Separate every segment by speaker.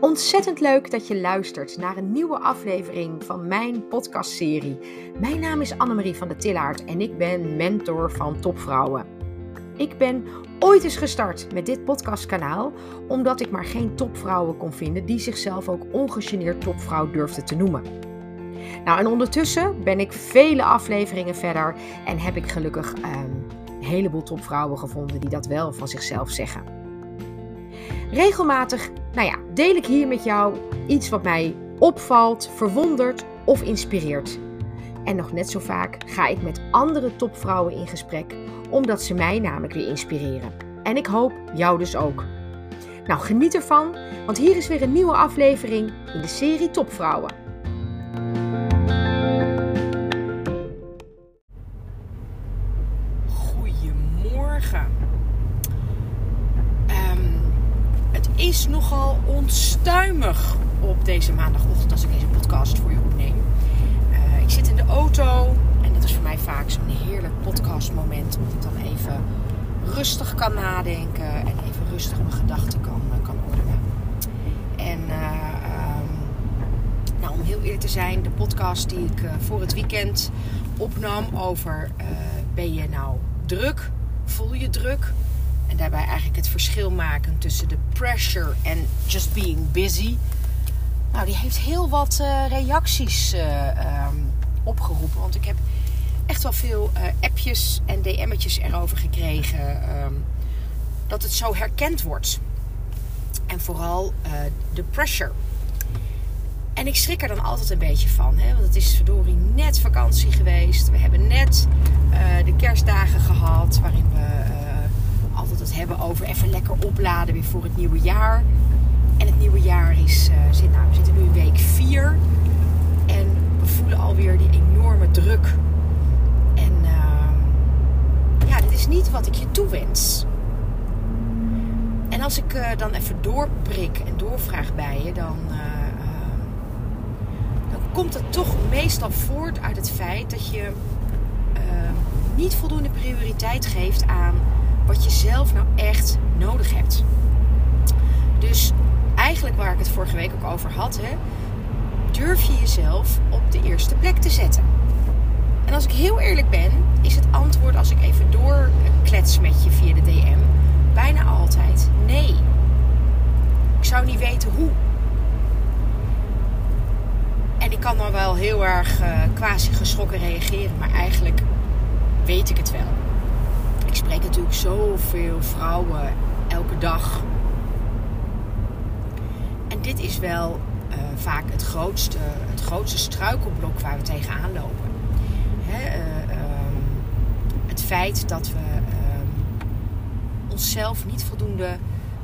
Speaker 1: Ontzettend leuk dat je luistert naar een nieuwe aflevering van mijn podcastserie. Mijn naam is Annemarie van der Tillaert en ik ben mentor van topvrouwen. Ik ben ooit eens gestart met dit podcastkanaal omdat ik maar geen topvrouwen kon vinden die zichzelf ook ongegeneerd topvrouw durfden te noemen. Nou, en ondertussen ben ik vele afleveringen verder en heb ik gelukkig ehm, een heleboel topvrouwen gevonden die dat wel van zichzelf zeggen. Regelmatig deel ik hier met jou iets wat mij opvalt, verwondert of inspireert. En nog net zo vaak ga ik met andere topvrouwen in gesprek, omdat ze mij namelijk weer inspireren. En ik hoop jou dus ook. Nou, geniet ervan, want hier is weer een nieuwe aflevering in de serie Topvrouwen.
Speaker 2: Deze maandagochtend als ik deze podcast voor je opneem. Eh, ik zit in de auto en dat is voor mij vaak zo'n heerlijk podcastmoment. Omdat ik dan even rustig kan nadenken en even rustig mijn gedachten kan, eh, kan ordenen. En eh, ehm, nou, om heel eerlijk te zijn, de podcast die ik voor het weekend opnam over ben je nou druk, voel je druk? En daarbij eigenlijk het verschil maken tussen de pressure en just being busy. Nou, die heeft heel wat eh, reacties eh, ehm, opgeroepen. Want ik heb echt wel veel eh, appjes en DM'tjes erover gekregen. ehm, dat het zo herkend wordt. En vooral de pressure. En ik schrik er dan altijd een beetje van. Hè? Want het is verdorie net vakantie geweest. We hebben net de kerstdagen gehad. Waarin we altijd het hebben over even lekker opladen weer voor het nieuwe jaar. En het nieuwe jaar is, eh, zit, nou, we zitten nu in week 4. En we voelen alweer die enorme druk. En ehm, ja, dit is niet wat ik je toewens. En als ik eh, dan even doorprik en doorvraag bij je, dan, eh, eh, dan komt het toch meestal voort uit het feit dat je eh, niet voldoende prioriteit geeft aan wat je zelf nou echt nodig hebt. Dus eigenlijk waar ik het vorige week ook over had, hè, durf je jezelf op de eerste plek te zetten. En als ik heel eerlijk ben, is het antwoord als ik even doorklets met je via de DM bijna altijd nee. Ik zou niet weten hoe. En ik kan dan wel heel erg eh, quasi geschrokken reageren, maar eigenlijk weet ik het wel. Ik spreek natuurlijk zoveel vrouwen elke dag. Dit is wel eh, vaak het grootste, het grootste struikelblok waar we tegenaan lopen. Hè, eh, ehm, het feit dat we ehm, onszelf niet voldoende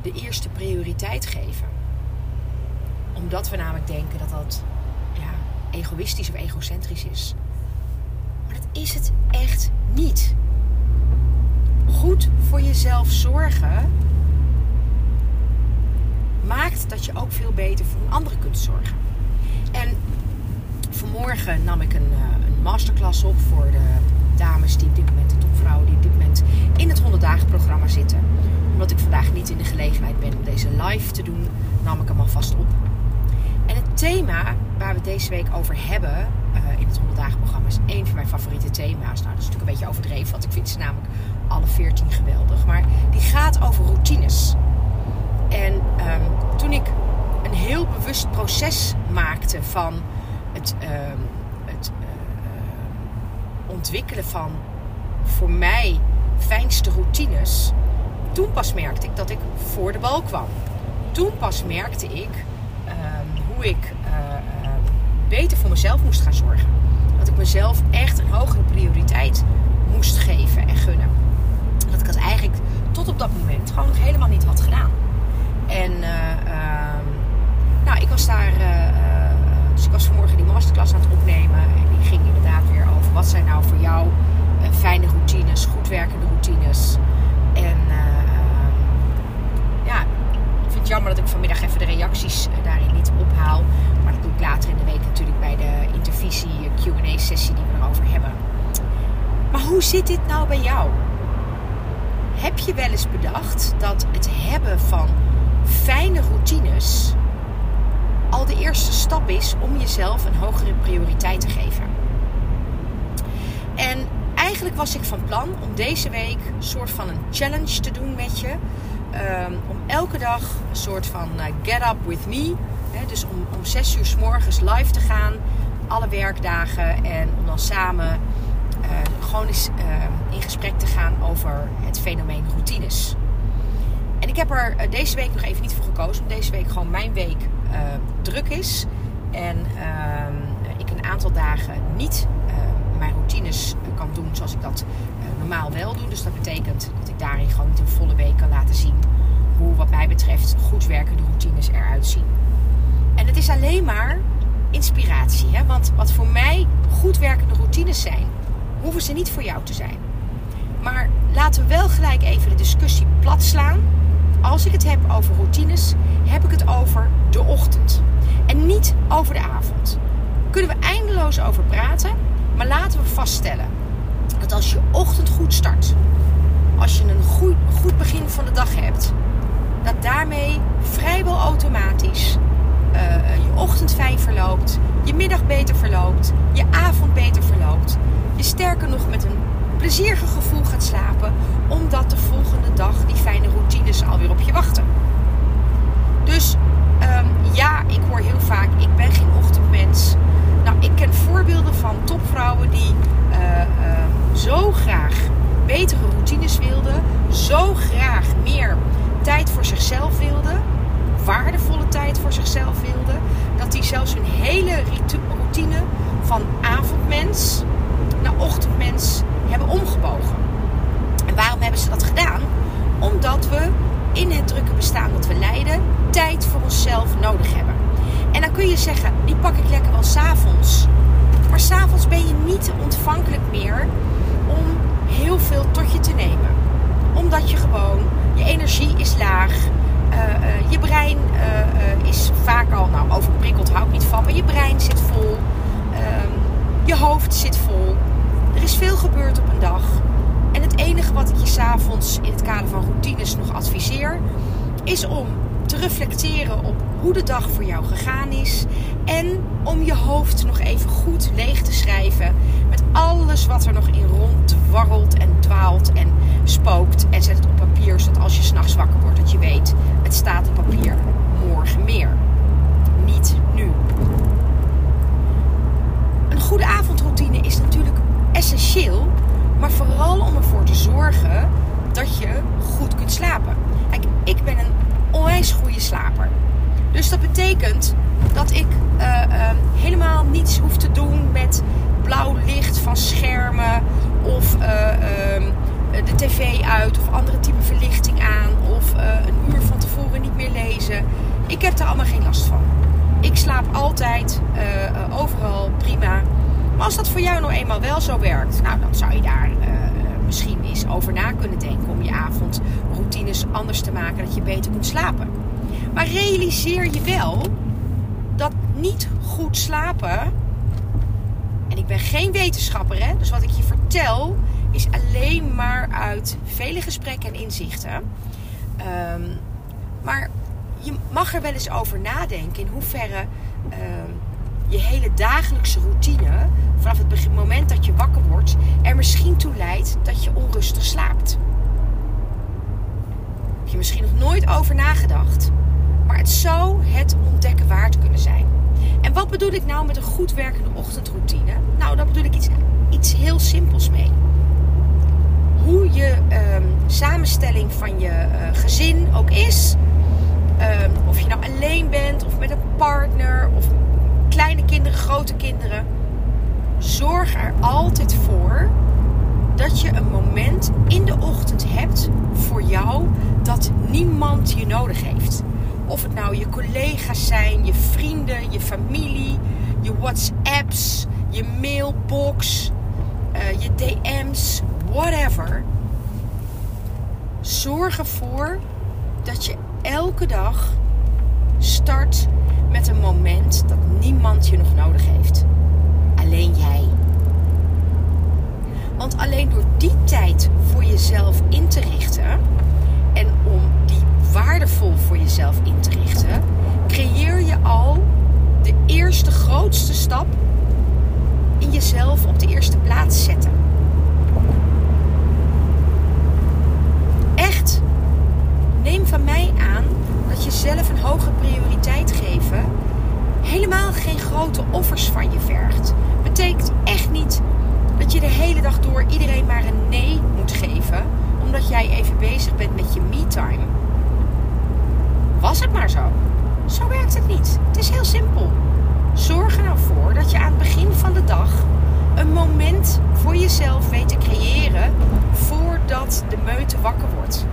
Speaker 2: de eerste prioriteit geven. Omdat we namelijk denken dat dat ja, egoïstisch of egocentrisch is. Maar dat is het echt niet. Goed voor jezelf zorgen maakt dat je ook veel beter voor een andere kunt zorgen. En vanmorgen nam ik een, eh, een masterclass op voor de dames die op dit moment, de topvrouwen die op dit moment in het 100 dagen programma zitten. Omdat ik vandaag niet in de gelegenheid ben om deze live te doen, nam ik hem alvast op. En het thema waar we deze week over hebben eh, in het 100 dagen programma is één van mijn favoriete thema's. Nou, dat is natuurlijk een beetje overdreven, want ik vind ze namelijk alle 14 geweldig. Maar die gaat over routines. En ehm, toen ik een heel bewust proces maakte van het, ehm, het eh, ontwikkelen van voor mij fijnste routines, toen pas merkte ik dat ik voor de bal kwam. Toen pas merkte ik ehm, hoe ik eh, beter voor mezelf moest gaan zorgen. Dat ik mezelf echt een hogere prioriteit moest geven en gunnen. Dat ik dat eigenlijk tot op dat moment gewoon nog helemaal niet had gedaan. En eh, ehm, nou, ik was daar. eh, eh, dus ik was vanmorgen die masterclass aan het opnemen. En die ging inderdaad weer over wat zijn nou voor jou fijne routines, goed werkende routines. En eh, ehm, ja, ik vind het jammer dat ik vanmiddag even de reacties daarin niet ophaal. Maar dat doe ik later in de week natuurlijk bij de intervisie QA-sessie die we erover hebben. Maar hoe zit dit nou bij jou? Heb je wel eens bedacht dat het hebben van fijne routines al de eerste stap is om jezelf een hogere prioriteit te geven. En eigenlijk was ik van plan om deze week een soort van een challenge te doen met je. Ehm, om elke dag een soort van uh, get up with me. Hè, dus om, om 6 uur s morgens live te gaan. Alle werkdagen. En om dan samen uh, gewoon eens uh, in gesprek te gaan over het fenomeen routines. Ik heb er uh, deze week nog even niet voor gekozen. Omdat deze week gewoon mijn week druk is. En ehm, ik een aantal dagen niet mijn routines kan doen zoals ik dat normaal wel doe. Dus dat betekent dat ik daarin gewoon niet een volle week kan laten zien hoe wat mij betreft goed werkende routines eruit zien. En het is alleen maar inspiratie. Hè? Want wat voor mij goed werkende routines zijn, hoeven ze niet voor jou te zijn. Maar laten we wel gelijk even de discussie plat slaan. Als ik het heb over routines, heb ik het over de ochtend. En niet over de avond. Kunnen we eindeloos over praten. Maar laten we vaststellen dat als je ochtend goed start, als je een goed, goed begin van de dag hebt, dat daarmee vrijwel automatisch uh, je ochtend fijn verloopt, je middag beter verloopt, je avond beter verloopt. Je sterker nog met een plezierig gevoel gaat slapen, omdat de volgende dag die fijne routines alweer op je wachten. Dus um, ja, ik hoor heel vaak, ik ben geen ochtendmens. Nou, ik ken voorbeelden van topvrouwen die uh, uh, zo graag betere routines wilden, zo graag meer tijd voor zichzelf wilden, waardevolle tijd voor zichzelf wilden, dat die zelfs hun hele routine van avondmens naar ochtendmens hebben omgebogen. En waarom hebben ze dat gedaan? Omdat we in het drukke bestaan dat we leiden tijd voor onszelf nodig hebben. En dan kun je zeggen, die pak ik lekker wel s'avonds. Maar s'avonds ben je niet ontvankelijk meer om heel veel tot je te nemen. Omdat je gewoon, je energie is laag. Uh, uh, je brein uh, is vaak al, nou overprikkeld hou ik niet van, maar je brein zit vol. Ehm, je hoofd zit vol. Er is veel gebeurd op een dag. Het enige wat ik je s'avonds in het kader van routines nog adviseer, is om te reflecteren op hoe de dag voor jou gegaan is. En om je hoofd nog even goed leeg te schrijven met alles wat er nog in ronddwarrelt en dwaalt en spookt. En zet het op papier, zodat als je s'nachts wakker wordt, dat je weet, het staat op papier. Morgen meer. Niet nu. Een goede avondroutine is natuurlijk essentieel, maar vooral om ervoor te zorgen dat je goed kunt slapen. Kijk, ik ben een onwijs goede slaper. Dus dat betekent dat ik uh, uh, helemaal niets hoef te doen met blauw licht van schermen of uh, de tv uit of andere type verlichting aan of een uur van tevoren niet meer lezen. Ik heb daar allemaal geen last van. Altijd, overal prima. Maar als dat voor jou nou eenmaal wel zo werkt, nou dan zou je daar misschien eens over na kunnen denken om je avondroutines anders te maken, dat je beter kunt slapen. Maar realiseer je wel dat niet goed slapen. En ik ben geen wetenschapper, hè? dus wat ik je vertel is alleen maar uit vele gesprekken en inzichten. Um, maar je mag er wel eens over nadenken in hoeverre je hele dagelijkse routine, vanaf het moment dat je wakker wordt, er misschien toe leidt dat je onrustig slaapt. Heb je misschien nog nooit over nagedacht? Maar het zou het ontdekken waard kunnen zijn. En wat bedoel ik nou met een goed werkende ochtendroutine? Nou, daar bedoel ik iets, iets heel simpels mee. Hoe je um, samenstelling van je uh, gezin ook is. Um, of je nou alleen bent of met een partner of kleine kinderen, grote kinderen. Zorg er altijd voor dat je een moment in de ochtend hebt voor jou dat niemand je nodig heeft. Of het nou je collega's zijn, je vrienden, je familie, je WhatsApps, je mailbox, uh, je DM's, whatever. Zorg ervoor dat je elke dag start met een moment dat niemand je nog nodig heeft. Alleen jij. Want alleen door die tijd voor jezelf in te richten en om die waardevol voor jezelf in te richten, creëer je al eerste grootste stap in jezelf op de eerste plaats zetten. Echt, neem van mij aan dat jezelf een hoge prioriteit geven helemaal geen grote offers van je vergt. Betekent echt niet dat je de hele dag door iedereen maar een nee moet geven, omdat jij even bezig bent met je me-time. Was het maar zo. Zo werkt het niet. Het is heel simpel. Zorg er nou voor dat je aan het begin van de dag een moment voor jezelf weet te creëren voordat de meute wakker wordt.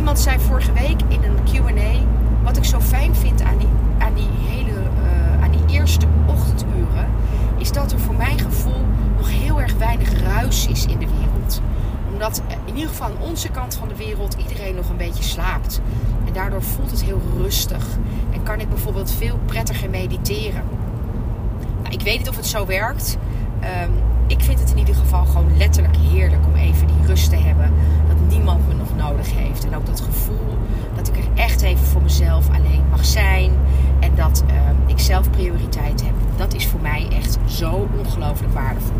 Speaker 2: Iemand zei vorige week in een QA wat ik zo fijn vind aan die, aan die hele uh, aan die eerste ochtenduren, is dat er voor mijn gevoel nog heel erg weinig ruis is in de wereld. Omdat in ieder geval aan onze kant van de wereld iedereen nog een beetje slaapt. En daardoor voelt het heel rustig. En kan ik bijvoorbeeld veel prettiger mediteren. Nou, ik weet niet of het zo werkt. Um, ik vind het in ieder geval gewoon letterlijk heerlijk om even die rust te hebben. Niemand me nog nodig heeft. En ook dat gevoel dat ik er echt even voor mezelf alleen mag zijn. En dat um, ik zelf prioriteit heb. Dat is voor mij echt zo ongelooflijk waardevol.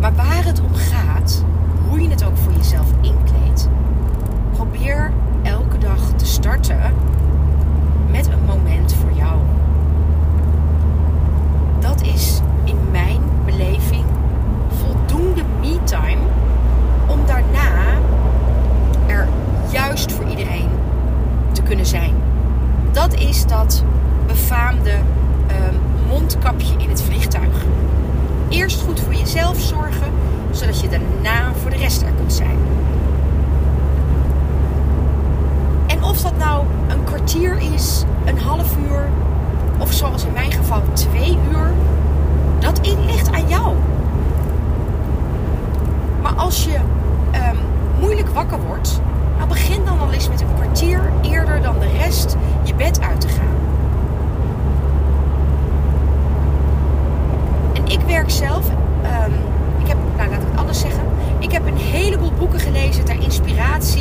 Speaker 2: Maar waar het om gaat, hoe je het ook voor jezelf inkleedt, probeer elke dag te starten met een moment voor jou. Dat is in mijn beleving voldoende me-time om daarna er juist voor iedereen te kunnen zijn. Dat is dat befaamde um, mondkapje in het vliegtuig. Eerst goed voor jezelf zorgen, zodat je daarna voor de rest er kunt zijn. En of dat nou een kwartier is, een half uur, of zoals in mijn geval twee uur, dat ligt aan jou. Als je um, moeilijk wakker wordt, nou begin dan al eens met een kwartier eerder dan de rest je bed uit te gaan. En ik werk zelf, um, ik heb, nou laat ik het anders zeggen, ik heb een heleboel boeken gelezen ter inspiratie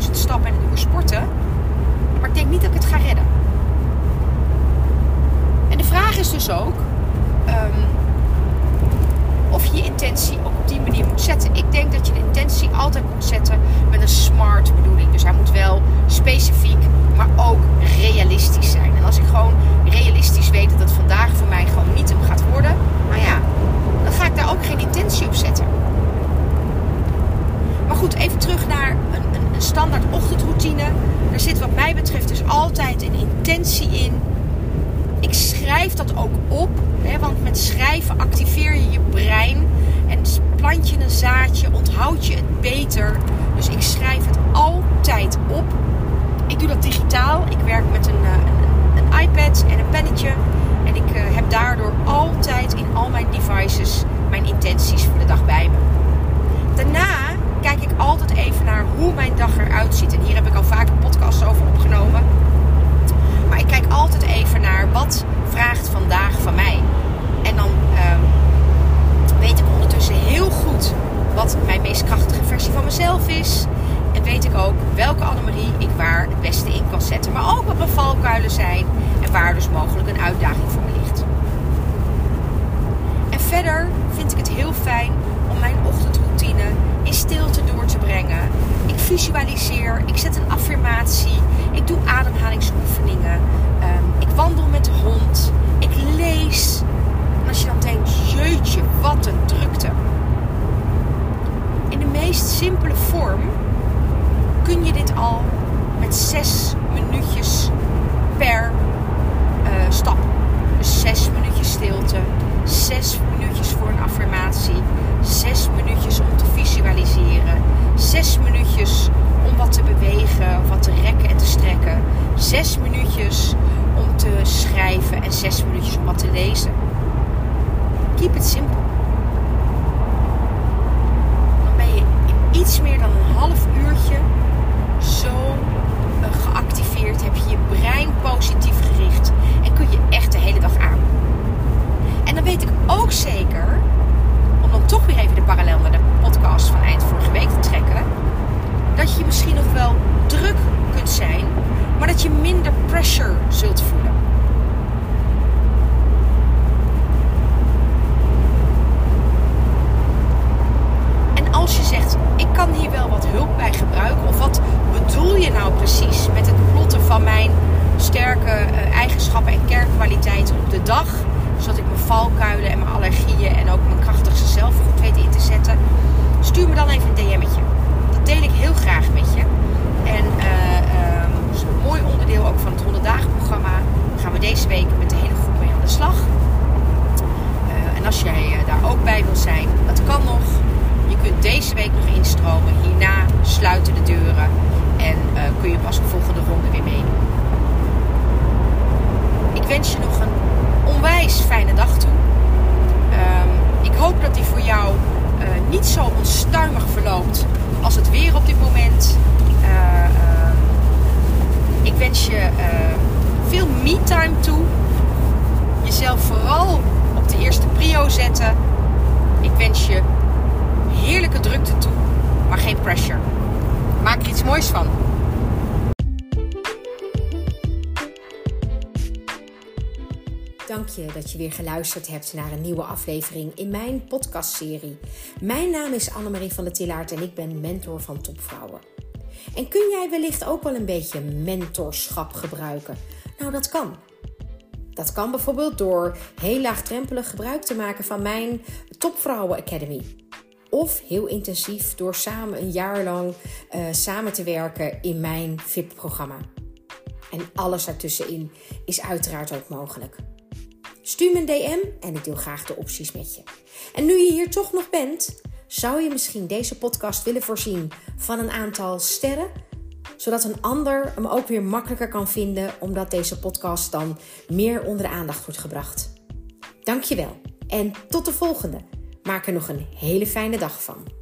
Speaker 2: 10.000 stappen en een uur sporten. Maar ik denk niet dat ik het ga redden. En de vraag is dus ook ehm, of je je intentie op die manier moet zetten. Ik denk dat je de intentie altijd moet zetten met een smart bedoeling. Dus hij moet wel specifiek, maar ook realistisch zijn. En als ik gewoon realistisch weet dat vandaag voor mij gewoon niet hem gaat worden, nou ja, dan ga ik daar ook geen intentie op zetten. Maar goed, even terug naar een een standaard ochtendroutine. Er zit wat mij betreft dus altijd een intentie in. Ik schrijf dat ook op, hè, want met schrijven activeer je je brein en plant je een zaadje, onthoud je het beter. Dus ik schrijf het altijd op. Ik doe dat digitaal. Ik werk met een, eh, een iPad en een pennetje. En ik eh, heb daardoor altijd in al mijn devices mijn intenties voor de dag bij me. Daarna kijk ik altijd even naar hoe mijn dag eruit ziet. En hier heb ik al vaak een podcast over opgenomen. Maar ik kijk altijd even naar wat vraagt vandaag van mij. En dan uh, weet ik ondertussen heel goed wat mijn meest krachtige versie van mezelf is. En weet ik ook welke Annemarie ik waar het beste in kan zetten. Maar ook wat mijn valkuilen zijn en waar dus mogelijk een uitdaging voor me ligt. En verder vind ik het heel fijn om mijn ochtendroutine in stilte door te brengen. Ik visualiseer, ik zet een affirmatie, ik doe ademhalingsoefeningen, um, ik wandel met de hond, ik lees. En als je dan denkt, jeetje, wat een drukte. In de meest simpele vorm kun je dit al met zes minuutjes per uh, stap. Dus zes minuutjes stilte, zes minuutjes voor een affirmatie, zes minuutjes om te visualiseren, zes minuutjes om wat te bewegen, wat te rekken en te strekken, zes minuutjes om te schrijven en zes minuutjes om wat te lezen. Simple. Dan ben je in iets meer dan een half uurtje zo uh, geactiveerd, heb je je brein positief gericht en kun je echt de hele dag aan. En dan weet ik ook zeker, om dan toch weer even de parallel naar de podcast van eind vorige week te trekken, dat je misschien nog wel druk kunt zijn, maar dat je minder pressure zult voelen. En als je zegt, ik kan hier wel wat hulp bij gebruiken, of wat bedoel je nou precies met het plotten van mijn sterke uh, eigenschappen en kernkwaliteiten op de dag? Zodat ik mijn valkuilen en mijn allergieën en ook mijn krachtigste zelf goed weet in te zetten. Stuur me dan even een DM'tje. Dat deel ik heel graag met je. En uh, um, is een mooi onderdeel ook van het 100 dagen programma. Gaan we deze week met de hele groep mee aan de slag. Uh, en als jij daar ook bij wil zijn, dat kan nog. Je kunt deze week nog instromen. Hierna sluiten de deuren. En uh, kun je pas de volgende ronde weer meedoen. Ik wens je nog een onwijs fijne dag toe. Um, ik hoop dat die voor jou uh, niet zo onstuimig verloopt als het weer op dit moment. Uh, uh, ik wens je veel toe. Jezelf vooral op de eerste prio zetten. Ik wens je heerlijke drukte toe, maar geen pressure. Maak er iets moois van.
Speaker 1: Dank je dat je weer geluisterd hebt naar een nieuwe aflevering in mijn podcastserie. Mijn naam is Annemarie van der Tillaert en ik ben mentor van topvrouwen. En kun jij wellicht ook wel een beetje mentorschap gebruiken? Nou, dat kan. Dat kan bijvoorbeeld door heel laagdrempelig gebruik te maken van mijn Topvrouwen Academy. Of heel intensief door samen een jaar lang uh, samen te werken in mijn VIP-programma. En alles daartussenin is uiteraard ook mogelijk. Stuur me een DM en ik deel graag de opties met je. En nu je hier toch nog bent, zou je misschien deze podcast willen voorzien van een aantal sterren, zodat een ander hem ook weer makkelijker kan vinden, omdat deze podcast dan meer onder de aandacht wordt gebracht. Dankjewel en tot de volgende. Maak er nog een hele fijne dag van.